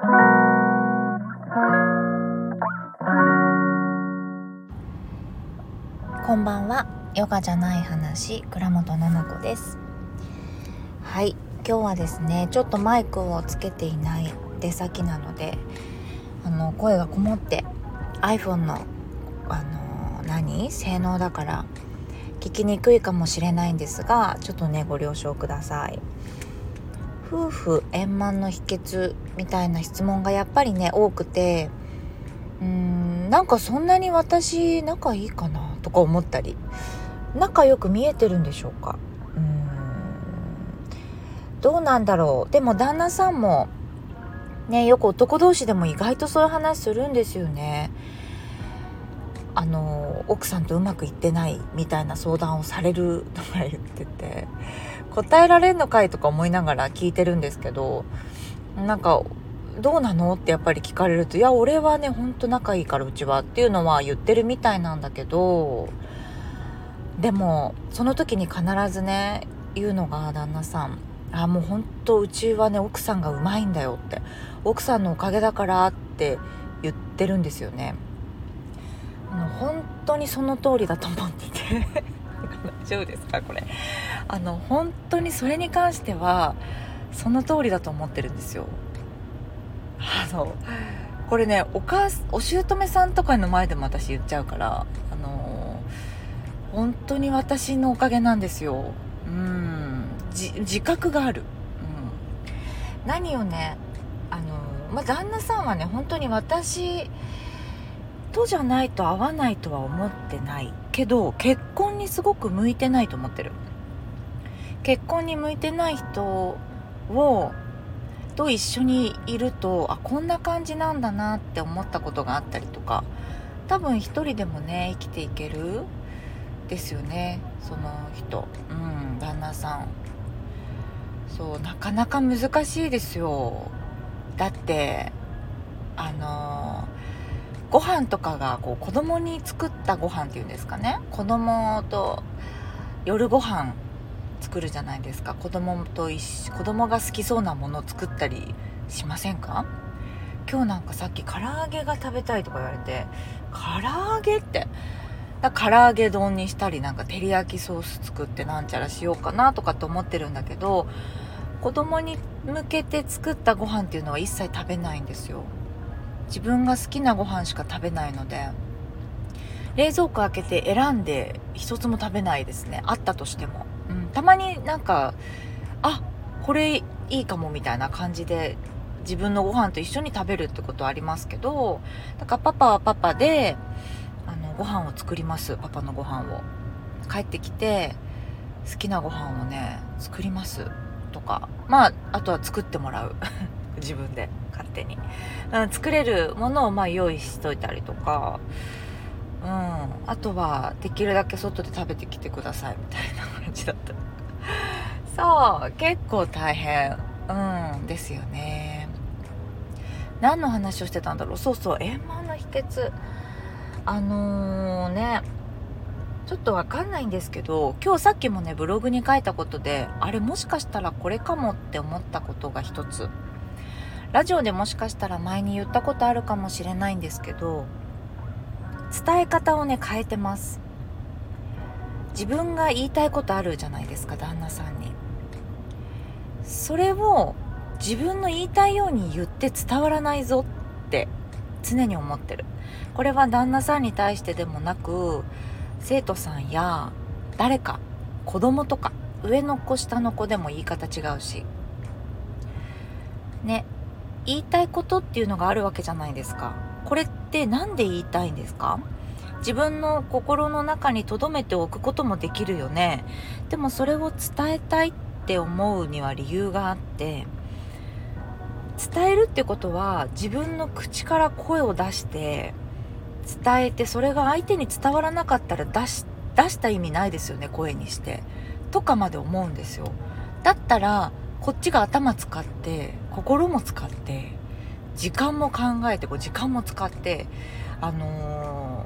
こんばんは。ヨガじゃない話倉本々子です。はい。今日はですねちょっとマイクをつけていない出先なのであの声がこもって iPhone のあの何？性能だから聞きにくいかもしれないんですがちょっとねご了承ください。夫婦円満の秘訣みたいな質問がやっぱりね多くてうーんなんかそんなに私仲いいかなとか思ったり仲良く見えてるんでしょうか。うーんどうなんだろう。でも旦那さんもねよく男同士でも意外とそういう話するんですよね。あの奥さんとうまくいってないみたいな相談をされるとか言ってて。答えられんのかいとか思いながら聞いてるんですけどなんかどうなのってやっぱり聞かれるといや俺はねほんと仲いいからうちはっていうのは言ってるみたいなんだけどでもその時に必ずね言うのが旦那さんあもうほんとうちはね奥さんがうまいんだよって奥さんのおかげだからって言ってるんですよね。もう本当にその通りだと思ってて。大丈夫ですかこれ。あの本当にそれに関してはその通りだと思ってるんですよ。あのこれねお母お姑さんとかの前でも私言っちゃうからあの本当に私のおかげなんですよ。うん。自覚がある、うん、何をねあの、ま、旦那さんはね本当に私とじゃないと合わないとは思ってない。けど結婚にすごく向いてないと思ってる。結婚に向いてない人をと一緒にいるとあこんな感じなんだなって思ったことがあったりとか多分一人でもね生きていけるですよね。その人。うん旦那さん。そうなかなか難しいですよ。だってあのご飯とかがこう子供に作ったご飯っていうんですかね。子供と夜ご飯作るじゃないですか。子供と一緒子供が好きそうなものを作ったりしませんか？今日なんかさっき唐揚げが食べたいとか言われて唐揚げって？だ唐揚げ丼にしたりなんか照り焼きソース作ってなんちゃらしようかなとかって思ってるんだけど子供に向けて作ったご飯っていうのは一切食べないんですよ。自分が好きなご飯しか食べないので冷蔵庫開けて選んで一つも食べないですね。あったとしても、うん、たまになんかあこれいいかもみたいな感じで自分のご飯と一緒に食べるってことはありますけどだからパパはパパであのご飯を作ります。パパのご飯を。帰ってきて好きなご飯をね作ります。とか。まああとは作ってもらう。自分で。勝手に、うん、作れるものをまあ用意しといたりとか。うんあとはできるだけ外で食べてきてくださいみたいな感じだった。そう結構大変。うんですよね。何の話をしてたんだろう。そうそう円満の秘訣。あのー、ねちょっとわかんないんですけど今日さっきもねブログに書いたことであれもしかしたらこれかもって思ったことが一つ。ラジオでもしかしたら前に言ったことあるかもしれないんですけど伝え方をね変えてます。自分が言いたいことあるじゃないですか旦那さんに。それを自分の言いたいように言って伝わらないぞって常に思ってる。これは旦那さんに対してでもなく生徒さんや誰か子供とか上の子下の子でも言い方違うし。ね。言いたいことっていうのがあるわけじゃないですか。これって何で言いたいんですか？自分の心の中に留めておくこともできるよね。でもそれを伝えたいって思うには理由があって伝えるってことは自分の口から声を出して伝えてそれが相手に伝わらなかったら出し出した意味ないですよね声にして。とかまで思うんですよ。だったらこっちが頭使って心も使って時間も考えてこう時間も使ってあの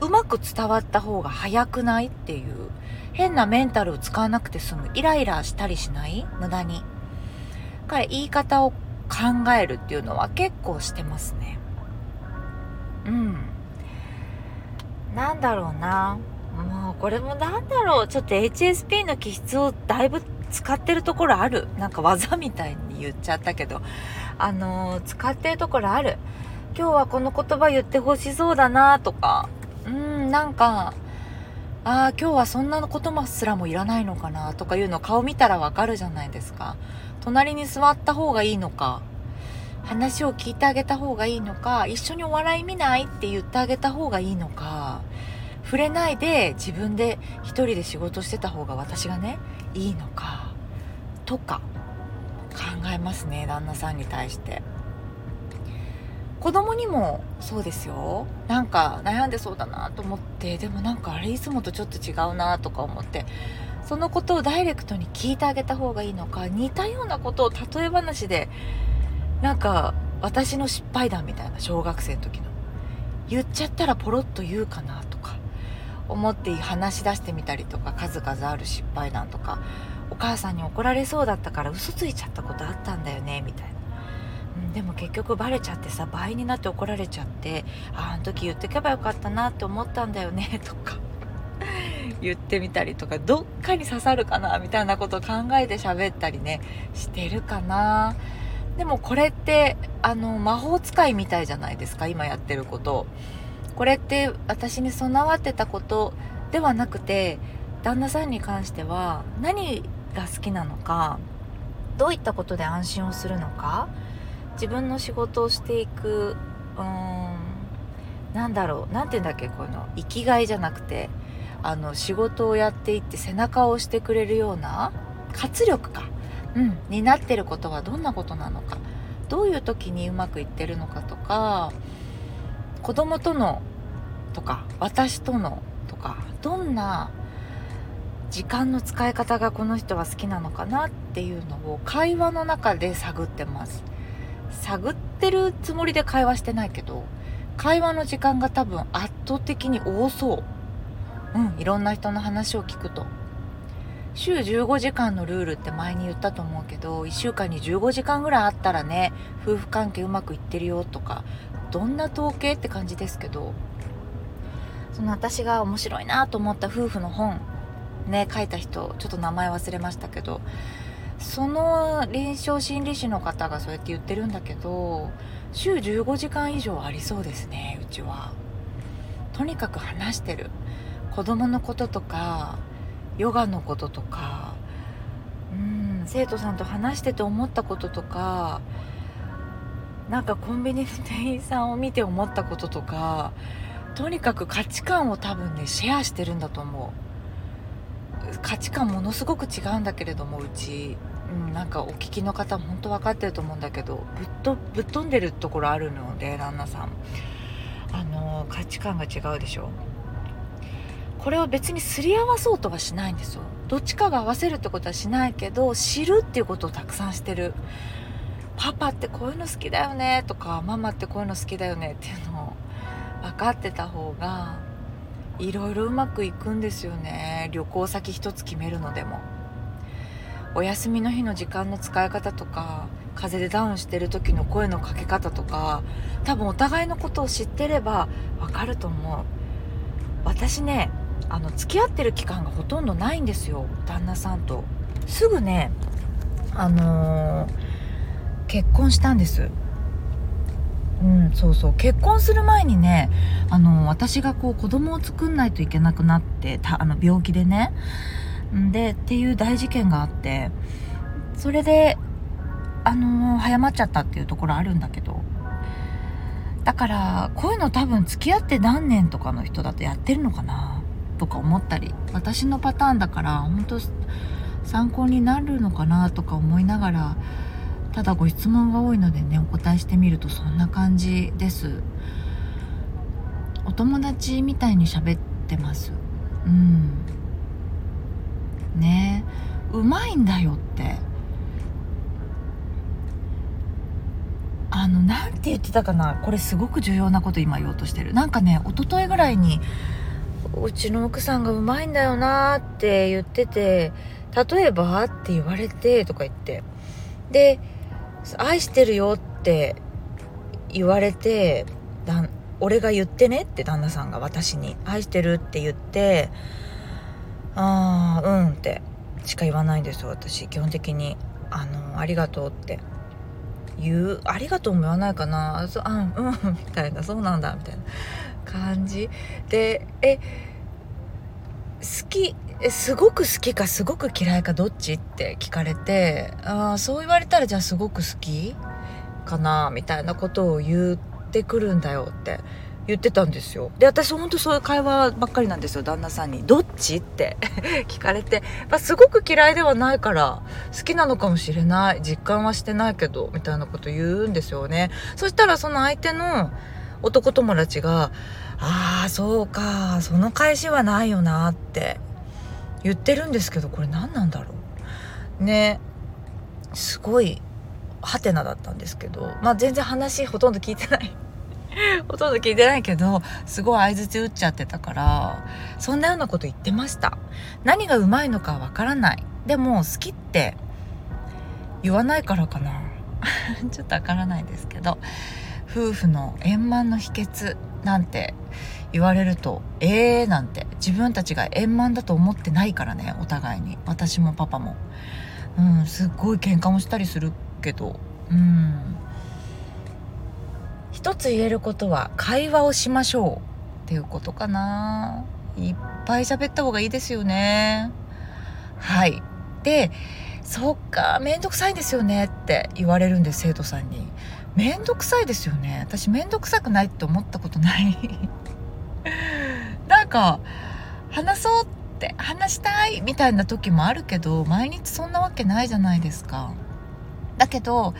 ー、うまく伝わった方が早くないっていう変なメンタルを使わなくて済むイライラしたりしない？無駄に。か言い方を考えるっていうのは結構してますね。うん。なんだろうな。もうこれもなんだろう。ちょっと HSP の気質をだいぶ使ってるところある。なんか技みたいに言っちゃったけど。あのー、使ってるところある。今日はこの言葉言ってほしそうだなとか。うんなんかああ今日はそんなことますらもいらないのかなとかいうの顔見たらわかるじゃないですか。隣に座った方がいいのか。話を聞いてあげた方がいいのか。一緒にお笑い見ないって言ってあげた方がいいのか。触れないで自分で一人で仕事してた方が私がねいいのかとか考えますね旦那さんに対して。子供にもそうですよ。なんか悩んでそうだなと思ってでもなんかあれいつもとちょっと違うなとか思ってそのことをダイレクトに聞いてあげた方がいいのか似たようなことを例え話でなんか私の失敗談みたいな小学生の時の。言っちゃったらポロッと言うかなとか思って話し出してみたりとか数々ある失敗談とかお母さんに怒られそうだったから嘘ついちゃったことあったんだよねみたいな、うん、でも結局バレちゃってさ倍になって怒られちゃってああの時言ってけばよかったなって思ったんだよね とか言ってみたりとかどっかに刺さるかなみたいなことを考えて喋ったりねしてるかな。でもこれってあの魔法使いみたいじゃないですか今やってること。これって私に備わってたことではなくて旦那さんに関しては何が好きなのかどういったことで安心をするのか自分の仕事をしていくうーんなんだろう何て言うんだっけこの生きがいじゃなくてあの仕事をやっていって背中を押してくれるような活力かうん、になってることはどんなことなのかどういう時にうまくいってるのかとか子供とのとか私とのとかどんな時間の使い方がこの人は好きなのかなっていうのを会話の中で探ってます。探ってるつもりで会話してないけど会話の時間が多分圧倒的に多そう。うんいろんな人の話を聞くと。週15時間のルールって前に言ったと思うけど1週間に15時間ぐらいあったらね夫婦関係うまくいってるよとかどんな統計って感じですけどその私が面白いなと思った夫婦の本ね書いた人ちょっと名前忘れましたけどその臨床心理士の方がそうやって言ってるんだけど週15時間以上ありそうですねうちは。とにかく話してる。子供のこととかヨガのこととかうん生徒さんと話してて思ったこととかなんかコンビニの店員さんを見て思ったこととかとにかく価値観を多分ねシェアしてるんだと思う。価値観ものすごく違うんだけれどもうち、うん、なんかお聞きの方本当分かってると思うんだけどぶっとぶっ飛んでるところあるので旦那さん。あの価値観が違うでしょ。これを別にすり合わそうとはしないんですよ。どっちかが合わせるってことはしないけど知るっていうことをたくさんしてる。パパってこういうの好きだよねとかママってこういうの好きだよねっていうのを分かってた方がいろいろうまくいくんですよね。旅行先一つ決めるのでも。お休みの日の時間の使い方とか風邪でダウンしてる時の声のかけ方とか多分お互いのことを知ってれば分かると思う。私ねあの付き合ってる期間がほとんどないんですよ。旦那さんと。すぐねあのー、結婚したんです。うんそうそう。結婚する前にねあの私がこう子供を作んないといけなくなってたあの病気でね。でっていう大事件があってそれであの、早まっちゃったっていうところあるんだけど。だからこういうの多分付き合って何年とかの人だとやってるのかなとか思ったり。私のパターンだから本当参考になるのかなとか思いながらただご質問が多いのでねお答えしてみるとそんな感じです。お友達みたいに喋ってます。うん。ね。うまいんだよって。あの何て言ってたかな。これすごく重要なこと今言おうとしてる。なんかね一昨日ぐらいにうちの奥さんがうまいんだよなって言ってて例えばって言われてとか言って。で愛してるよって言われてだ俺が言ってねって旦那さんが私に愛してるって言ってああうんってしか言わないんですよ私。基本的にあのありがとうって。言うありがとうも言わないかな。そあうんみたいな。そうなんだみたいな感じ。でえ好きえすごく好きかすごく嫌いかどっちって聞かれてああそう言われたらじゃあすごく好きかなみたいなことを言ってくるんだよって言ってたんですよで私ほんとそういう会話ばっかりなんですよ旦那さんに「どっち?」って 聞かれて、まあ、すごく嫌いではないから好きなのかもしれない実感はしてないけどみたいなこと言うんですよねそしたらその相手の男友達が「ああそうかその返しはないよな」って言ってるんですけどこれ何なんだろう。ねすごいハテナだったんですけどまあ全然話ほとんど聞いてない。ほとんど聞いてないけどすごい相づち打っちゃってたからそんなようなこと言ってました。何がうまいのかわからない。でも好きって言わないからかな。ちょっとわからないですけど夫婦の円満の秘訣なんて言われるとええー、なんて。自分たちが円満だと思ってないからねお互いに。私もパパも。うんすっごい喧嘩もしたりするけど。うん。一つ言えることは会話をしましょうっていうことかな。いっぱい喋った方がいいですよね。はい。でそっかめんどくさいんですよねって言われるんです生徒さんに。めんどくさいですよね。私めんどくさくないって思ったことない。か話そうって話したいみたいな時もあるけど毎日そんなわけないじゃないですか。だけど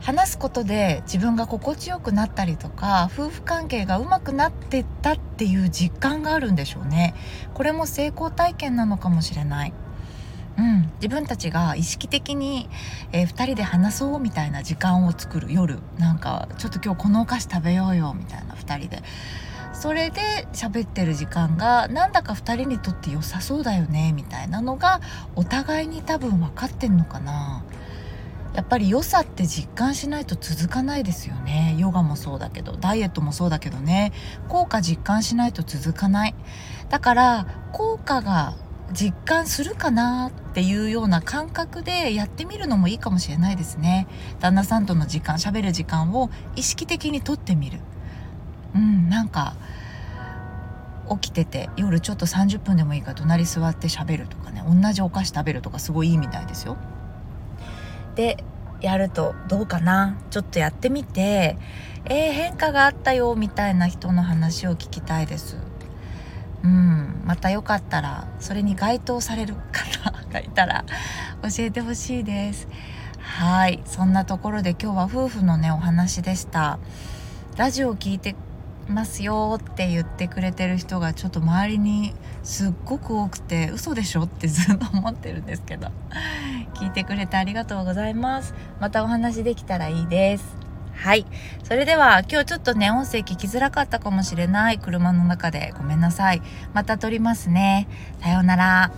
話すことで自分が心地よくなったりとか夫婦関係がうまくなってったっていう実感があるんでしょうね。これも成功体験なのかもしれない。うん、自分たちが意識的に、えー、2人で話そうみたいな時間を作る夜。なんかちょっと今日このお菓子食べようよみたいな2人で。それで喋ってる時間がなんだか2人にとって良さそうだよねみたいなのがお互いに多分分かってんのかな。やっぱり良さって実感しないと続かないですよね。ヨガもそうだけどダイエットもそうだけどね。効果実感しないと続かない。だから効果が実感するかなっていうような感覚でやってみるのもいいかもしれないですね。旦那さんとの時間喋る時間を意識的にとってみる。うんなんか起きてて夜ちょっと30分でもいいから隣座って喋るとかね同じお菓子食べるとかすごいいいみたいですよ。でやるとどうかな？ちょっとやってみてえー、変化があったよみたいな人の話を聞きたいです。うんまたよかったらそれに該当される方がいたら 教えてほしいです。はいそんなところで今日は夫婦のねお話でした。ラジオを聞いてますよって言ってくれてる人がちょっと周りにすっごく多くて嘘でしょってずっと思ってるんですけど 聞いてくれてありがとうございますまたお話できたらいいですはい。それでは今日ちょっとね、音声聞きづらかったかもしれない車の中でごめんなさい。また撮りますね。さようなら。